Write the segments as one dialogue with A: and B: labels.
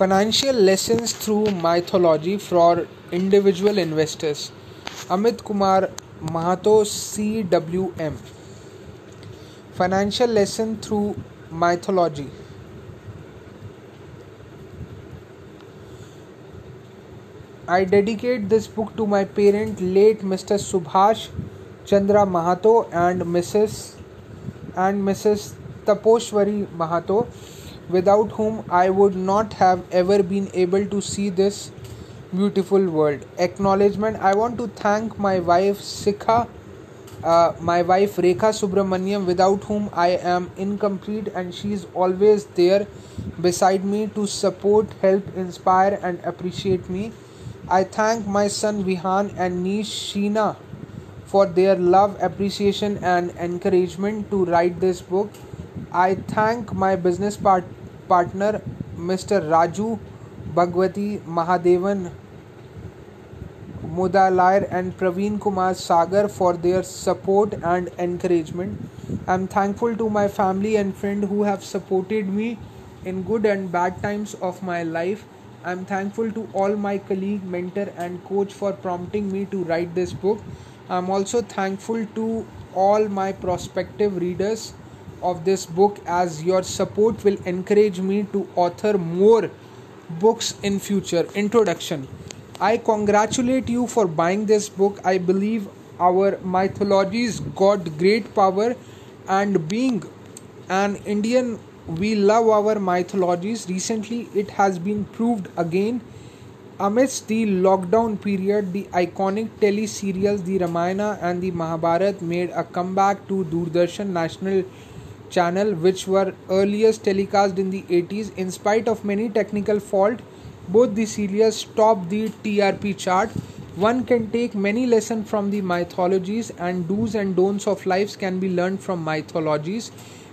A: Financial lessons through mythology for individual investors. Amit Kumar Mahato CWM. Financial lesson through mythology. I dedicate this book to my parent, late Mr. Subhash Chandra Mahato and Mrs. and Mrs. Taposhwari Mahato, without whom I would not have ever been able to see this beautiful world. Acknowledgement I want to thank my wife Sikha, uh, my wife Rekha Subramaniam, without whom I am incomplete, and she is always there beside me to support, help, inspire, and appreciate me. I thank my son Vihan and niece Sheena for their love, appreciation, and encouragement to write this book. I thank my business part- partner Mr. Raju Bhagwati Mahadevan Mudaliar and Praveen Kumar Sagar for their support and encouragement. I'm thankful to my family and friend who have supported me in good and bad times of my life. I'm thankful to all my colleague, mentor and coach for prompting me to write this book. I'm also thankful to all my prospective readers of this book as your support will encourage me to author more books in future. Introduction I congratulate you for buying this book. I believe our mythologies got great power and being an Indian we love our mythologies. Recently, it has been proved again. Amidst the lockdown period, the iconic tele serials, the Ramayana and the Mahabharat, made a comeback to Doordarshan National Channel, which were earliest telecast in the 80s. In spite of many technical fault, both the series topped the TRP chart. One can take many lessons from the mythologies, and do's and don'ts of lives can be learned from mythologies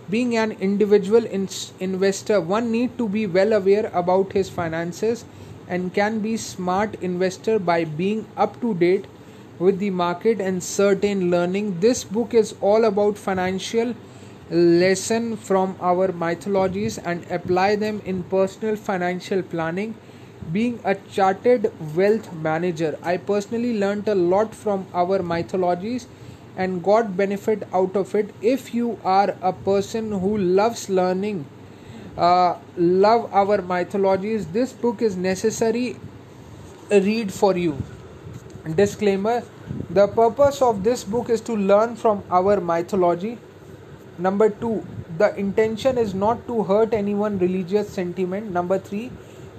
A: being an individual in- investor one need to be well aware about his finances and can be smart investor by being up to date with the market and certain learning this book is all about financial lesson from our mythologies and apply them in personal financial planning. Being a chartered wealth manager i personally learned a lot from our mythologies and got benefit out of it. If you are a person who loves learning uh, love our mythologies this book is necessary read for you. Disclaimer the purpose of this book is to learn from our mythology number 2 the intention is not to hurt anyone religious sentiment number 3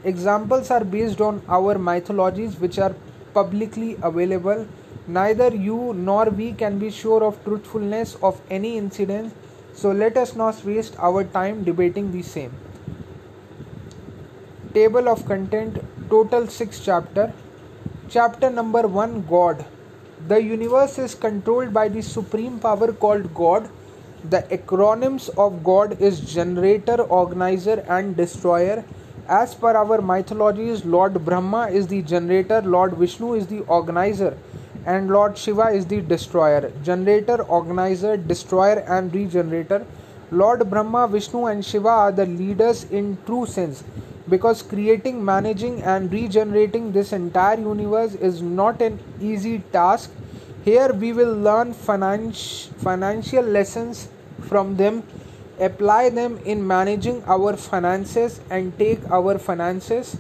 A: examples are based on our mythologies which are publicly available Neither you nor we can be sure of truthfulness of any incident, so let us not waste our time debating the same. Table of content total 6 chapter. Chapter number 1 God. The universe is controlled by the supreme power called God. The acronyms of God is generator, organizer and destroyer. As per our mythologies, Lord Brahma is the generator, Lord Vishnu is the organizer and Lord Shiva is the destroyer, generator, organizer, destroyer, and regenerator. Lord Brahma, Vishnu, and Shiva are the leaders in true sense because creating, managing, and regenerating this entire universe is not an easy task. Here we will learn finance, financial lessons from them, apply them in managing our finances, and take our finances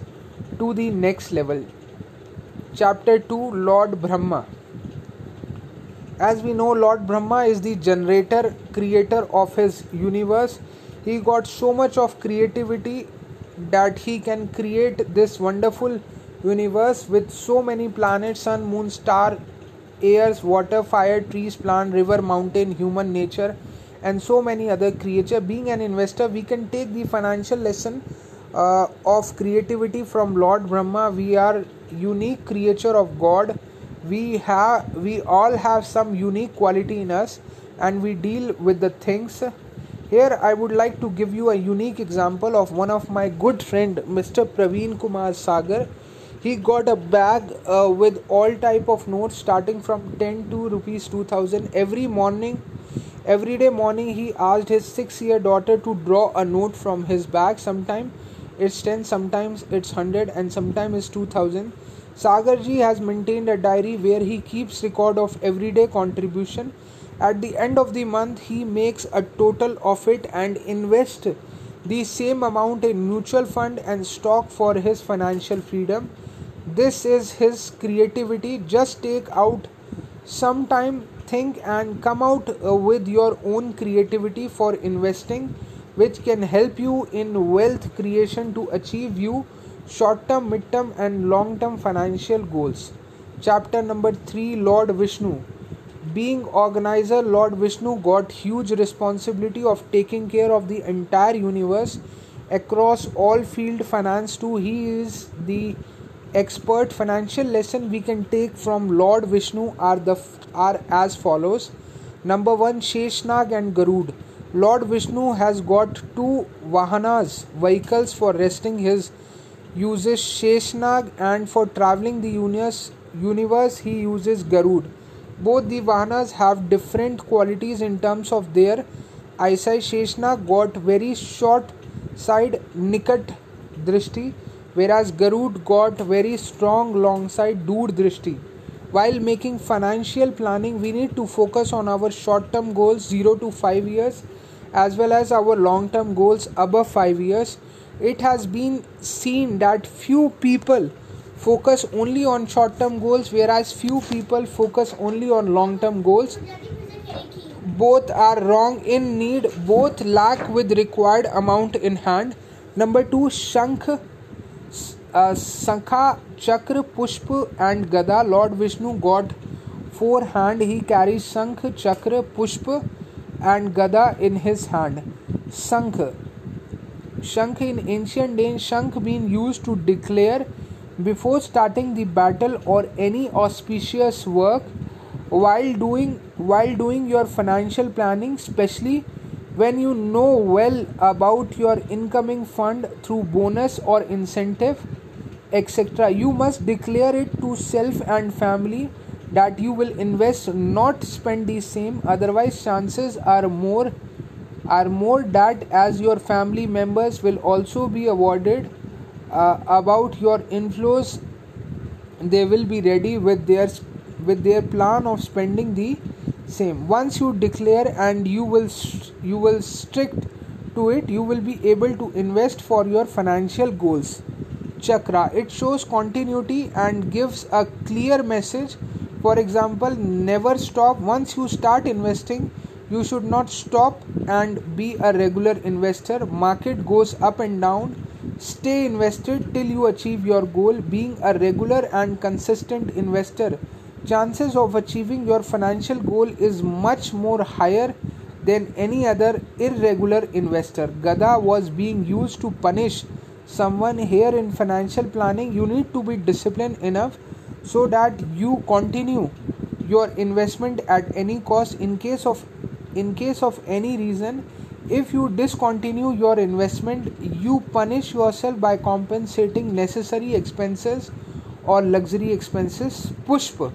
A: to the next level. Chapter 2 Lord Brahma as we know lord brahma is the generator creator of his universe he got so much of creativity that he can create this wonderful universe with so many planets sun moon star airs water fire trees plant river mountain human nature and so many other creature. Being an investor we can take the financial lesson uh, of creativity from lord brahma. We are unique creature of god. We have we all have some unique quality in us and we deal with the things. Here i would like to give you a unique example of one of my good friend mr praveen kumar sagar he got a bag uh, with all type of notes starting from 10 to rupees 2000 every morning every day morning he asked his 6 year daughter to draw a note from his bag. Sometime it's 10 sometimes it's 100 and sometimes it's 2000 sagarji has maintained a diary where he keeps record of everyday contribution. At the end of the month he makes a total of it and invest the same amount in mutual fund and stock for his financial freedom this is his creativity. Just take out some time think and come out uh, with your own creativity for investing which can help you in wealth creation to achieve you short term mid term and long term financial goals. Chapter number 3 lord vishnu. Being organizer lord vishnu got huge responsibility of taking care of the entire universe across all field finance too he is the expert financial lesson we can take from lord vishnu are the are as follows. Number 1 sheshnag and garud lord vishnu has got two vahanas vehicles for resting his uses. Sheshnag and for traveling the universe universe he uses garud both the Vahanas have different qualities in terms of their eyesight. Sheshnag got very short side Nikat Drishti, whereas Garud got very strong long side Dur Drishti. While making financial planning, we need to focus on our short term goals 0 to 5 years as well as our long term goals above 5 years. It has been seen that few people focus only on short term goals, whereas few people focus only on long term goals. Both are wrong in need, both lack with required amount in hand. Number two, Shankh, uh, Sankha, Chakra, Pushpa, and Gada. Lord Vishnu got four hand. He carries Shankh, Chakra, Pushpa, and Gada in his hand. Shankh. Shankh in ancient days, Shankh being used to declare before starting the battle or any auspicious work while doing while doing your financial planning especially when you know well about your incoming fund through bonus or incentive etc you must declare it to self and family that you will invest not spend the same. Otherwise chances are more are more that as your family members will also be awarded uh, about your inflows they will be ready with their with their plan of spending the same. Once you declare and you will you will strict to it you will be able to invest for your financial goals chakra. It shows continuity and gives a clear message. For example never stop. Once you start investing you should not stop and be a regular investor. Market goes up and down. Stay invested till you achieve your goal. Being a regular and consistent investor, chances of achieving your financial goal is much more higher than any other irregular investor. Gada was being used to punish someone here in financial planning. You need to be disciplined enough so that you continue your investment at any cost in case of in case of any reason if you discontinue your investment, you punish yourself by compensating necessary expenses or luxury expenses. Pushpa.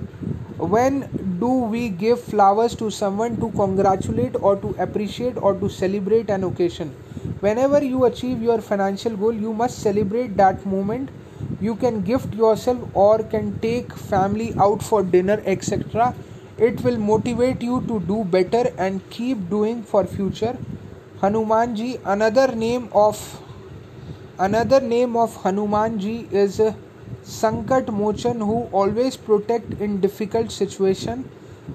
A: When do we give flowers to someone to congratulate or to appreciate or to celebrate an occasion? Whenever you achieve your financial goal, you must celebrate that moment. You can gift yourself or can take family out for dinner, etc. It will motivate you to do better and keep doing for future Hanumanji another name of another name of Hanumanji is Sankat Mochan who always protect in difficult situation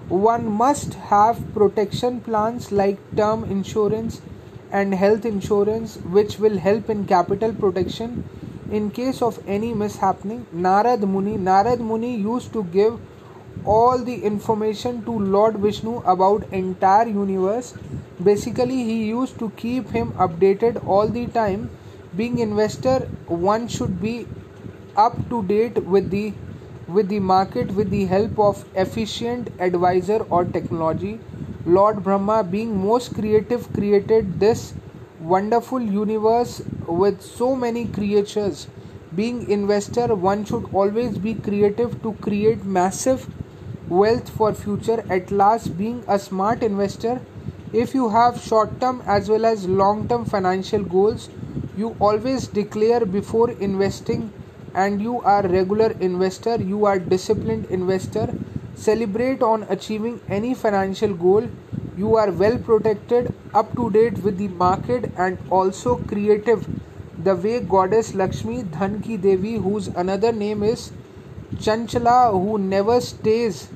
A: one must have protection plans like term insurance and health insurance which will help in capital protection in case of any mishappening. Narad muni narad muni used to give all the information to lord vishnu about entire universe. Basically he used to keep him updated all the time. Being investor one should be up to date with the with the market with the help of efficient advisor or technology lord brahma being most creative created this wonderful universe with so many creatures being investor one should always be creative to create massive wealth for future at last being a smart investor If you have short term as well as long term financial goals, you always declare before investing and you are regular investor, you are disciplined investor. Celebrate on achieving any financial goal. You are well protected, up to date with the market and also creative. The way goddess Lakshmi Dhanki Devi whose another name is Chanchala who never stays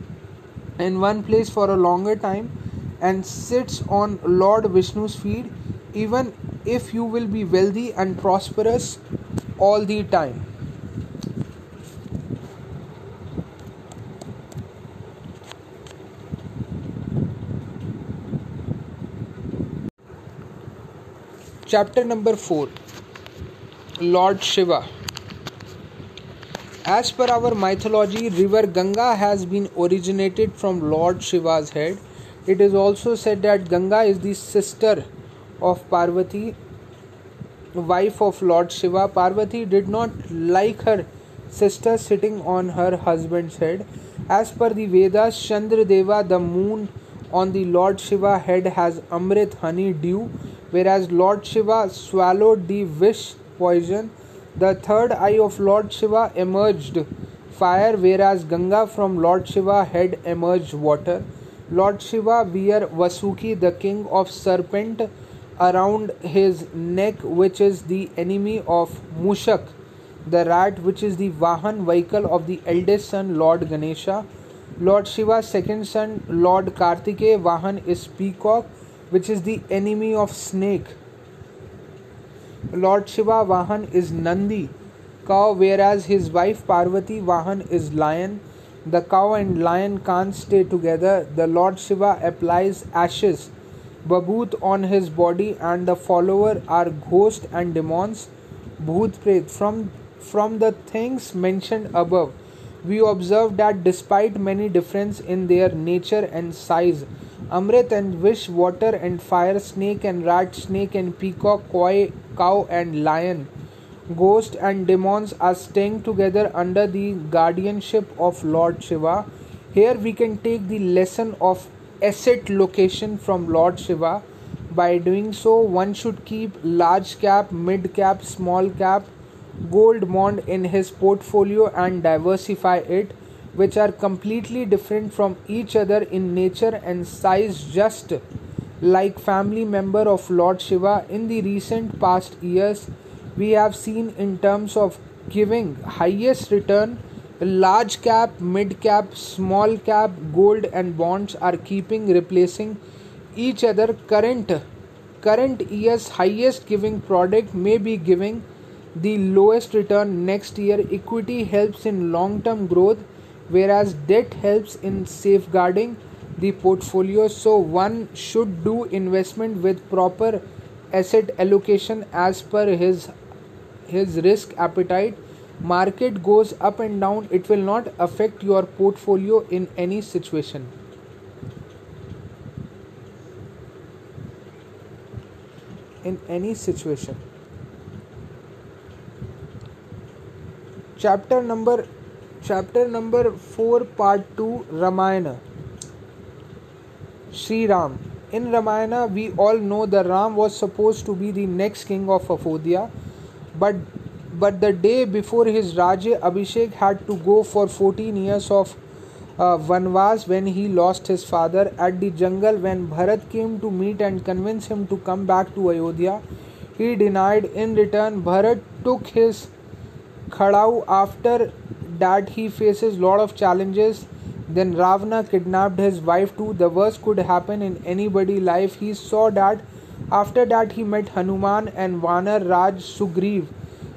A: in one place for a longer time and sits on Lord Vishnu's feet, even if you will be wealthy and prosperous all the time. Chapter number 4 Lord Shiva As per our mythology, river Ganga has been originated from Lord Shiva's head it is also said that Ganga is the sister of Parvati, wife of Lord Shiva. Parvati did not like her sister sitting on her husband's head. As per the Vedas, Chandra Deva, the moon on the Lord Shiva head has Amrit honey dew, whereas Lord Shiva swallowed the Vish poison. The third eye of Lord Shiva emerged fire, whereas Ganga from Lord Shiva head emerged water. Lord Shiva wear Vasuki, the king of serpent, around his neck, which is the enemy of Mushak, the rat, which is the Vahan vehicle of the eldest son, Lord Ganesha. Lord Shiva's second son, Lord Kartike, Vahan is peacock, which is the enemy of snake. Lord Shiva Vahan is Nandi, cow, whereas his wife Parvati Vahan is lion. The cow and lion can't stay together. The Lord Shiva applies ashes, babut on his body, and the follower are ghosts and demons, pret. From, from the things mentioned above, we observe that despite many difference in their nature and size, Amrit and Vish, water and fire, snake and rat, snake and peacock, koi, cow and lion ghosts and demons are staying together under the guardianship of Lord Shiva. Here we can take the lesson of asset location from Lord Shiva. By doing so, one should keep large cap, mid cap, small cap, gold bond in his portfolio and diversify it, which are completely different from each other in nature and size, just like family member of Lord Shiva. In the recent past years we have seen in terms of giving highest return large cap mid cap small cap gold and bonds are keeping replacing each other. Current current year's highest giving product may be giving the lowest return next year. Equity helps in long term growth whereas debt helps in safeguarding the portfolio. So one should do investment with proper asset allocation as per his his risk appetite. Market goes up and down. It will not affect your portfolio in any situation. In any situation chapter number chapter number four part two Ramayana Shri Ram in Ramayana we all know the Ram was suppose to be the next king of Ayodhya but but the day before his rajya abhishek had to go for fourteen years of vanvas when he lost his father at the jungle when Bharat came to meet and convince him to come back to Ayodhya he denied in return Bharat took his khadau after that he faces lot of challenges then Ravana kidnapped his wife too the worst could happen in anybody life he saw that after that, he met Hanuman and Vanar Raj Sugriv.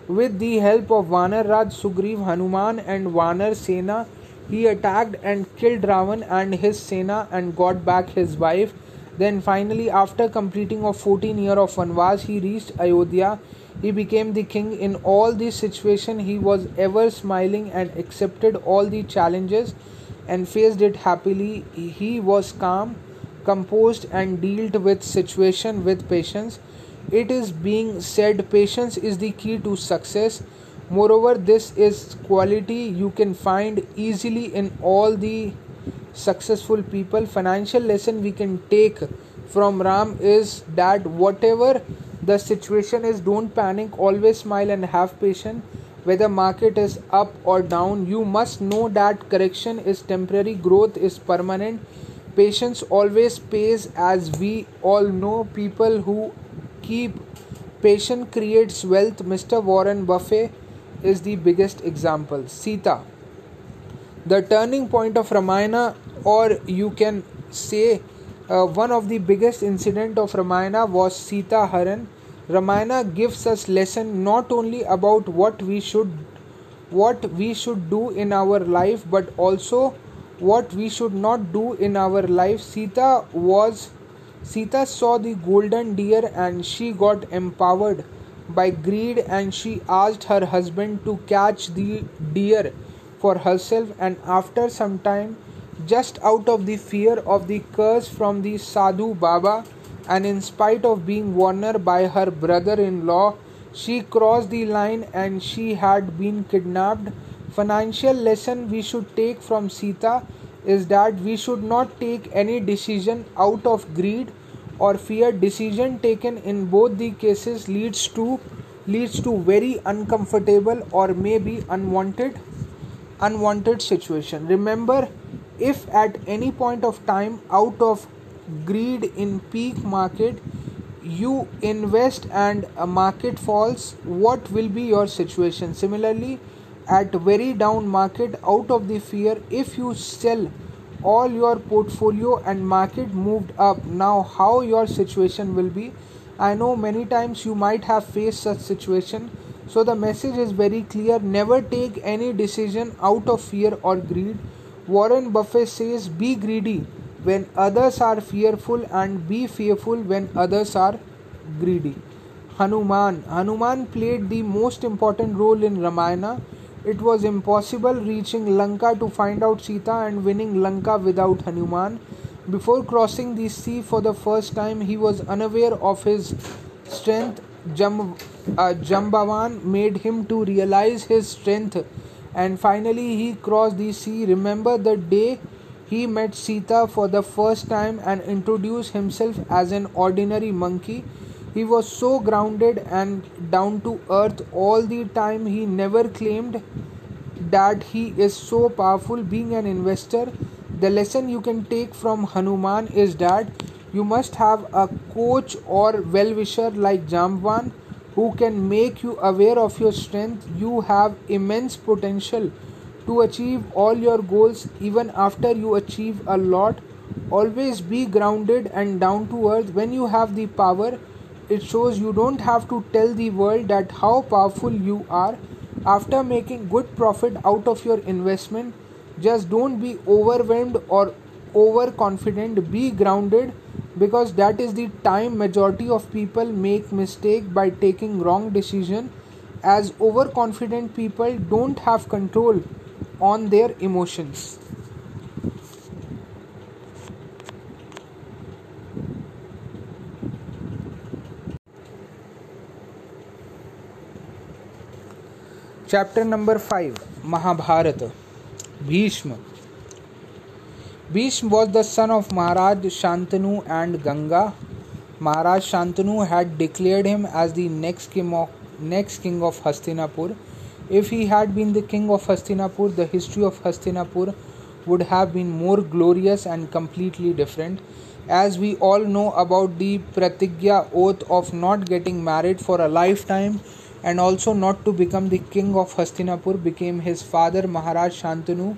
A: With the help of Vanar Raj Sugriv, Hanuman and Vanar Sena, he attacked and killed Ravan and his Sena and got back his wife. Then finally, after completing of 14 year of Vanvas, he reached Ayodhya. He became the king. In all the situation he was ever smiling and accepted all the challenges and faced it happily. He was calm composed and dealt with situation with patience it is being said patience is the key to success moreover this is quality you can find easily in all the successful people financial lesson we can take from Ram is that whatever the situation is, don't panic, always smile and have patience. Whether market is up or down, you must know that correction is temporary, growth is permanent. Patience always pays, as we all know. People who keep patience creates wealth. Mr. Warren Buffett is the biggest example. Sita, the turning point of Ramayana, or you can say uh, one of the biggest incident of Ramayana was Sita Haran. Ramayana gives us lesson not only about what we should what we should do in our life but also what we should not do in our life. Sita was Sita saw the golden deer and she got empowered by greed and she asked her husband to catch the deer for herself and after some time just out of the fear of the curse from the sadhu baba and in spite of being warned by her brother-in-law she crossed the line and she had been kidnapped. Financial lesson we should take from sita is that we should not take any decision out of greed or fear. Decision taken in both the cases leads to leads to very uncomfortable or maybe unwanted unwanted situation. Remember if at any point of time out of greed in peak market you invest and a market falls what will be your situation? Similarly at very down market out of the fear if you sell all your portfolio and market moved up now how your situation will be? I know many times you might have faced such situation. So the message is very clear. Never take any decision out of fear or greed warren buffett says be greedy when others are fearful and be fearful when others are greedy hanuman hanuman played the most important role in ramayana it was impossible reaching Lanka to find out Sita and winning Lanka without Hanuman. Before crossing the sea for the first time, he was unaware of his strength. Jam, uh, Jambavan made him to realize his strength, and finally he crossed the sea. Remember the day he met Sita for the first time and introduced himself as an ordinary monkey. He was so grounded and down to earth all the time, he never claimed that he is so powerful. Being an investor, the lesson you can take from Hanuman is that you must have a coach or well wisher like Jamban who can make you aware of your strength. You have immense potential to achieve all your goals even after you achieve a lot. Always be grounded and down to earth when you have the power it shows you don't have to tell the world that how powerful you are after making good profit out of your investment just don't be overwhelmed or overconfident be grounded because that is the time majority of people make mistake by taking wrong decision as overconfident people don't have control on their emotions. Chapter number 5 Mahabharata Bhishma Bhishma was the son of Maharaj Shantanu and Ganga. Maharaj Shantanu had declared him as the next king of, next king of Hastinapur. If he had been the king of Hastinapur, the history of Hastinapur would have been more glorious and completely different. As we all know about the Pratigya oath of not getting married for a lifetime and also not to become the king of Hastinapur became his father Maharaj Shantanu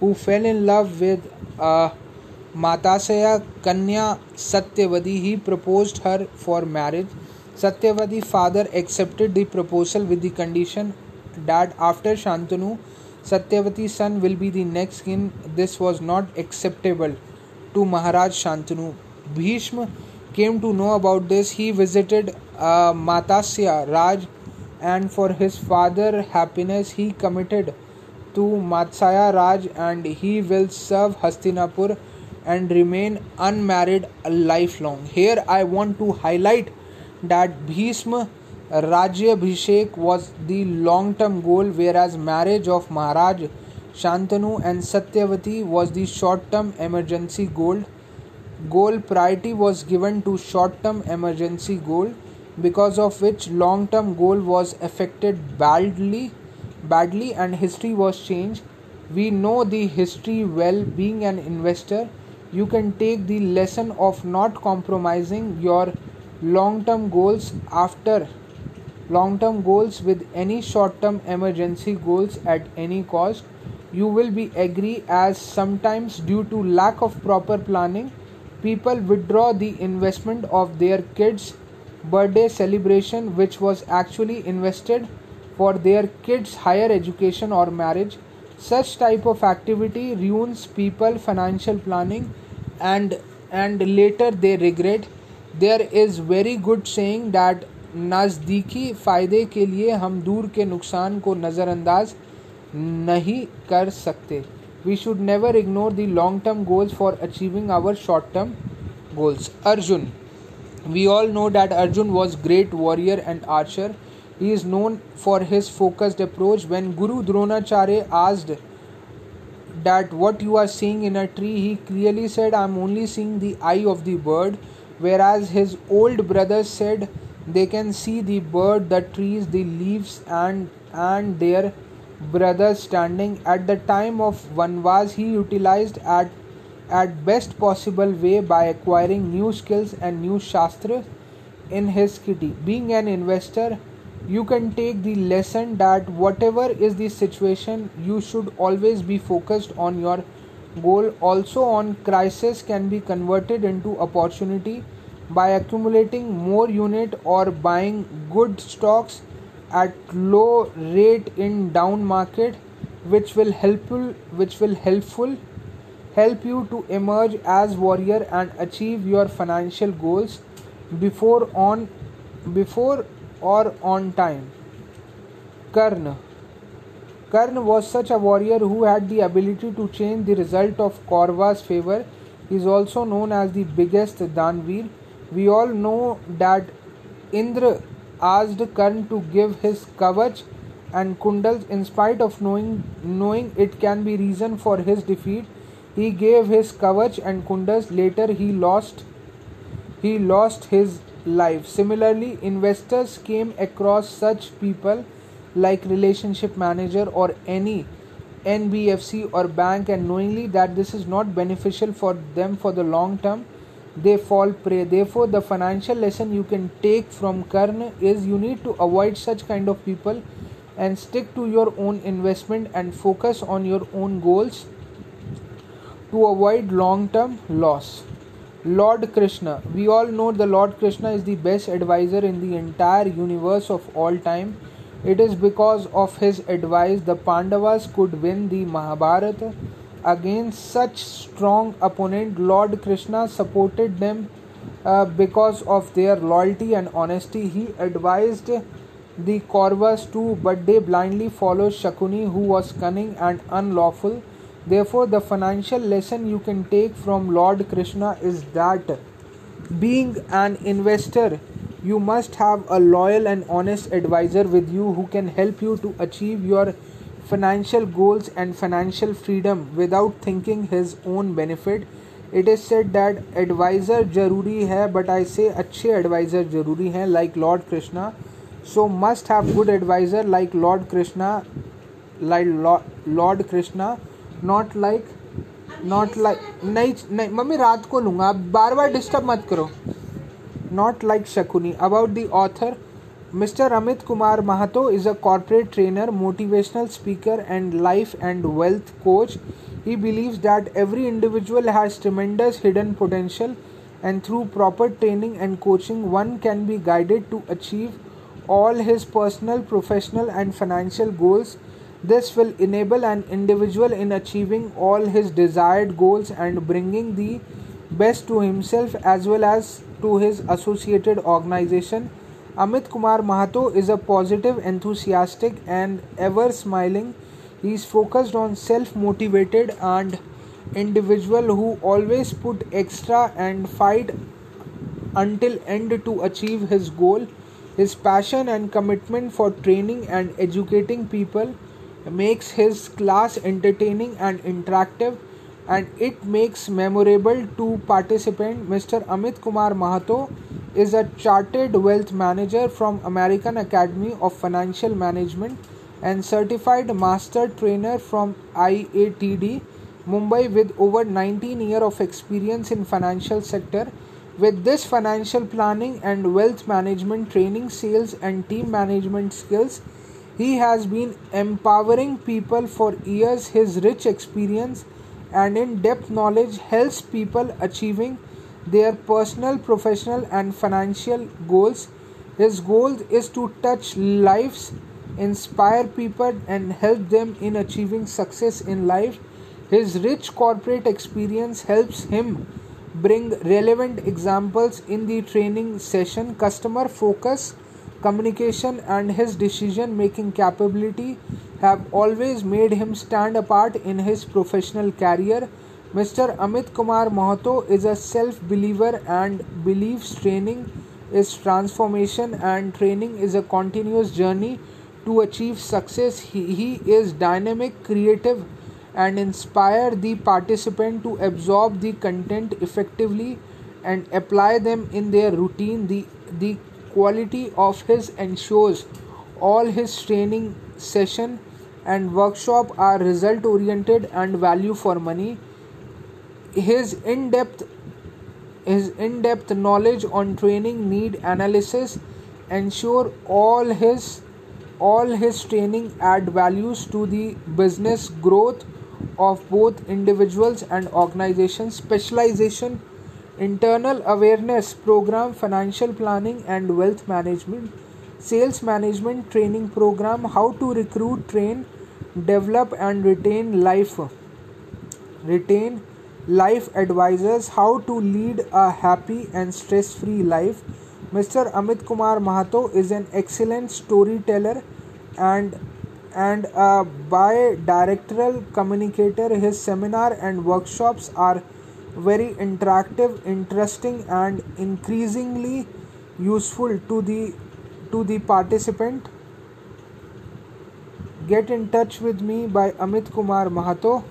A: who fell in love with uh, Matasaya Kanya Satyavati. He proposed her for marriage. Satyavati father accepted the proposal with the condition that after Shantanu, Satyavati's son will be the next king. This was not acceptable to Maharaj Shantanu. Bhishma came to know about this. He visited uh, Matasya Raj and for his father happiness he committed to Matsaya Raj and he will serve Hastinapur and remain unmarried lifelong. Here I want to highlight that Bhishma Rajya Bhishek was the long term goal whereas marriage of Maharaj Shantanu and Satyavati was the short term emergency goal. goal priority was given to short term emergency goal because of which long term goal was affected badly badly and history was changed. We know the history well. Being an investor you can take the lesson of not compromising your long term goals after long term goals with any short term emergency goals at any cost. You will be agree as sometimes due to lack of proper planning people withdraw the investment of their kids birthday celebration which was actually invested for their kids higher education or marriage such type of activity ruins people financial planning and and later they regret there is very good saying that नज़दीकी फ़ायदे के लिए हम दूर के नुकसान को नज़रअंदाज नहीं कर सकते we should never ignore the long term goals for achieving our short term goals arjun we all know that arjun was great warrior and archer he is known for his focused approach. When guru dronacharya asked that what you are seeing in a tree he clearly said i'm only seeing the eye of the bird. Whereas his old brothers said they can see the bird the trees the leaves and and their brothers standing. At the time of vanvas he utilized at at best possible way by acquiring new skills and new shastra in his kitty. Being an investor you can take the lesson that whatever is the situation you should always be focused on your goal. Also on crisis can be converted into opportunity. By accumulating more unit or buying good stocks at low rate in down market which will helpful which will helpful help you to emerge as warrior and achieve your financial goals. Before on before or on time. Karna Karna was such a warrior who had the ability to change the result of Kaurava's favor. He is also known as the biggest Danveer. We all know that Indra asked Karna to give his kavach and kundals in spite of knowing knowing it can be reason for his defeat. He gave his kavach and kundals. Later he lost he lost his life. Similarly, investors came across such people like relationship manager or any NBFC or bank and knowingly that this is not beneficial for them for the long term they fall prey therefore the financial lesson you can take from karn is you need to avoid such kind of people and stick to your own investment and focus on your own goals to avoid long term loss Lord Krishna. We all know the Lord Krishna is the best advisor in the entire universe of all time. It is because of his advice the Pandavas could win the Mahabharata. Against such strong opponent, Lord Krishna supported them uh, because of their loyalty and honesty. He advised the Kauravas too, but they blindly followed Shakuni, who was cunning and unlawful. Therefore, the financial lesson you can take from Lord Krishna is that being an investor, you must have a loyal and honest advisor with you who can help you to achieve your financial goals and financial freedom without thinking his own benefit. It is said that advisor jaruri hai, but I say अच्छे advisor jaruri hai like Lord Krishna. So must have good advisor like Lord Krishna, like Lord Krishna not like not like नहीं नहीं, mummy रात को लूँगा। बार बार disturb मत करो। Not like Shakuni. About the author Mr Amit Kumar Mahato is a corporate trainer motivational speaker and life and wealth coach he believe that every individual has tremendous hidden potential and through proper training and coaching one can be guided to achieve all his personal professional and financial goals this will enable an individual in achieving all his desired goals and bringing the best to himself as well as to his associated organization. Amit Kumar Mahato is a positive, enthusiastic, and ever smiling. He is focused on self motivated and individual who always put extra and fight until end to achieve his goal. His passion and commitment for training and educating people makes his class entertaining and interactive. and it makes memorable to participant. Mr. Amit Kumar Mahato is a chartered wealth manager from American Academy of Financial Management and certified master trainer from IATD Mumbai with over 19 years of experience in financial sector with this financial planning and wealth management training sales and team management skills he has been empowering people for years his rich experience and in-depth knowledge helps people achieving their personal professional and financial goals his goal is to touch lives inspire people and help them in achieving success in life. His rich corporate experience helps him bring relevant examples in the training session. Customer focus, communication, and his decision making capability have always made him stand apart in his professional career. Mr. Amit Kumar Mahato is a self believer and believes training is transformation and training is a continuous journey to achieve success he, he is dynamic creative and inspire the participant to absorb the content effectively and apply them in their routine the the quality of his ensures all his training session and workshop are result oriented and value for money. His in-depth his in-depth knowledge on training need analysis ensure all his all his training add values to the business growth of both individuals and organizations. Specialization internal awareness program financial planning and wealth management sales management training program how to recruit train develop and retain life retain life advisors how to lead a happy and stress free life Mr. Amit Kumar Mahato is an excellent storyteller and and a bi-directional communicator. His seminar and workshops are very interactive, interesting, and increasingly useful to the to the participant. Get in touch with me by Amit Kumar Mahato.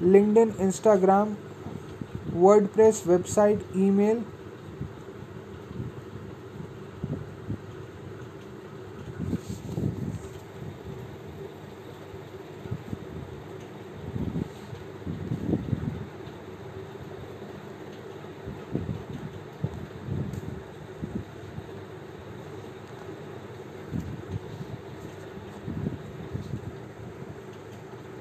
A: LinkedIn, Instagram, WordPress website, email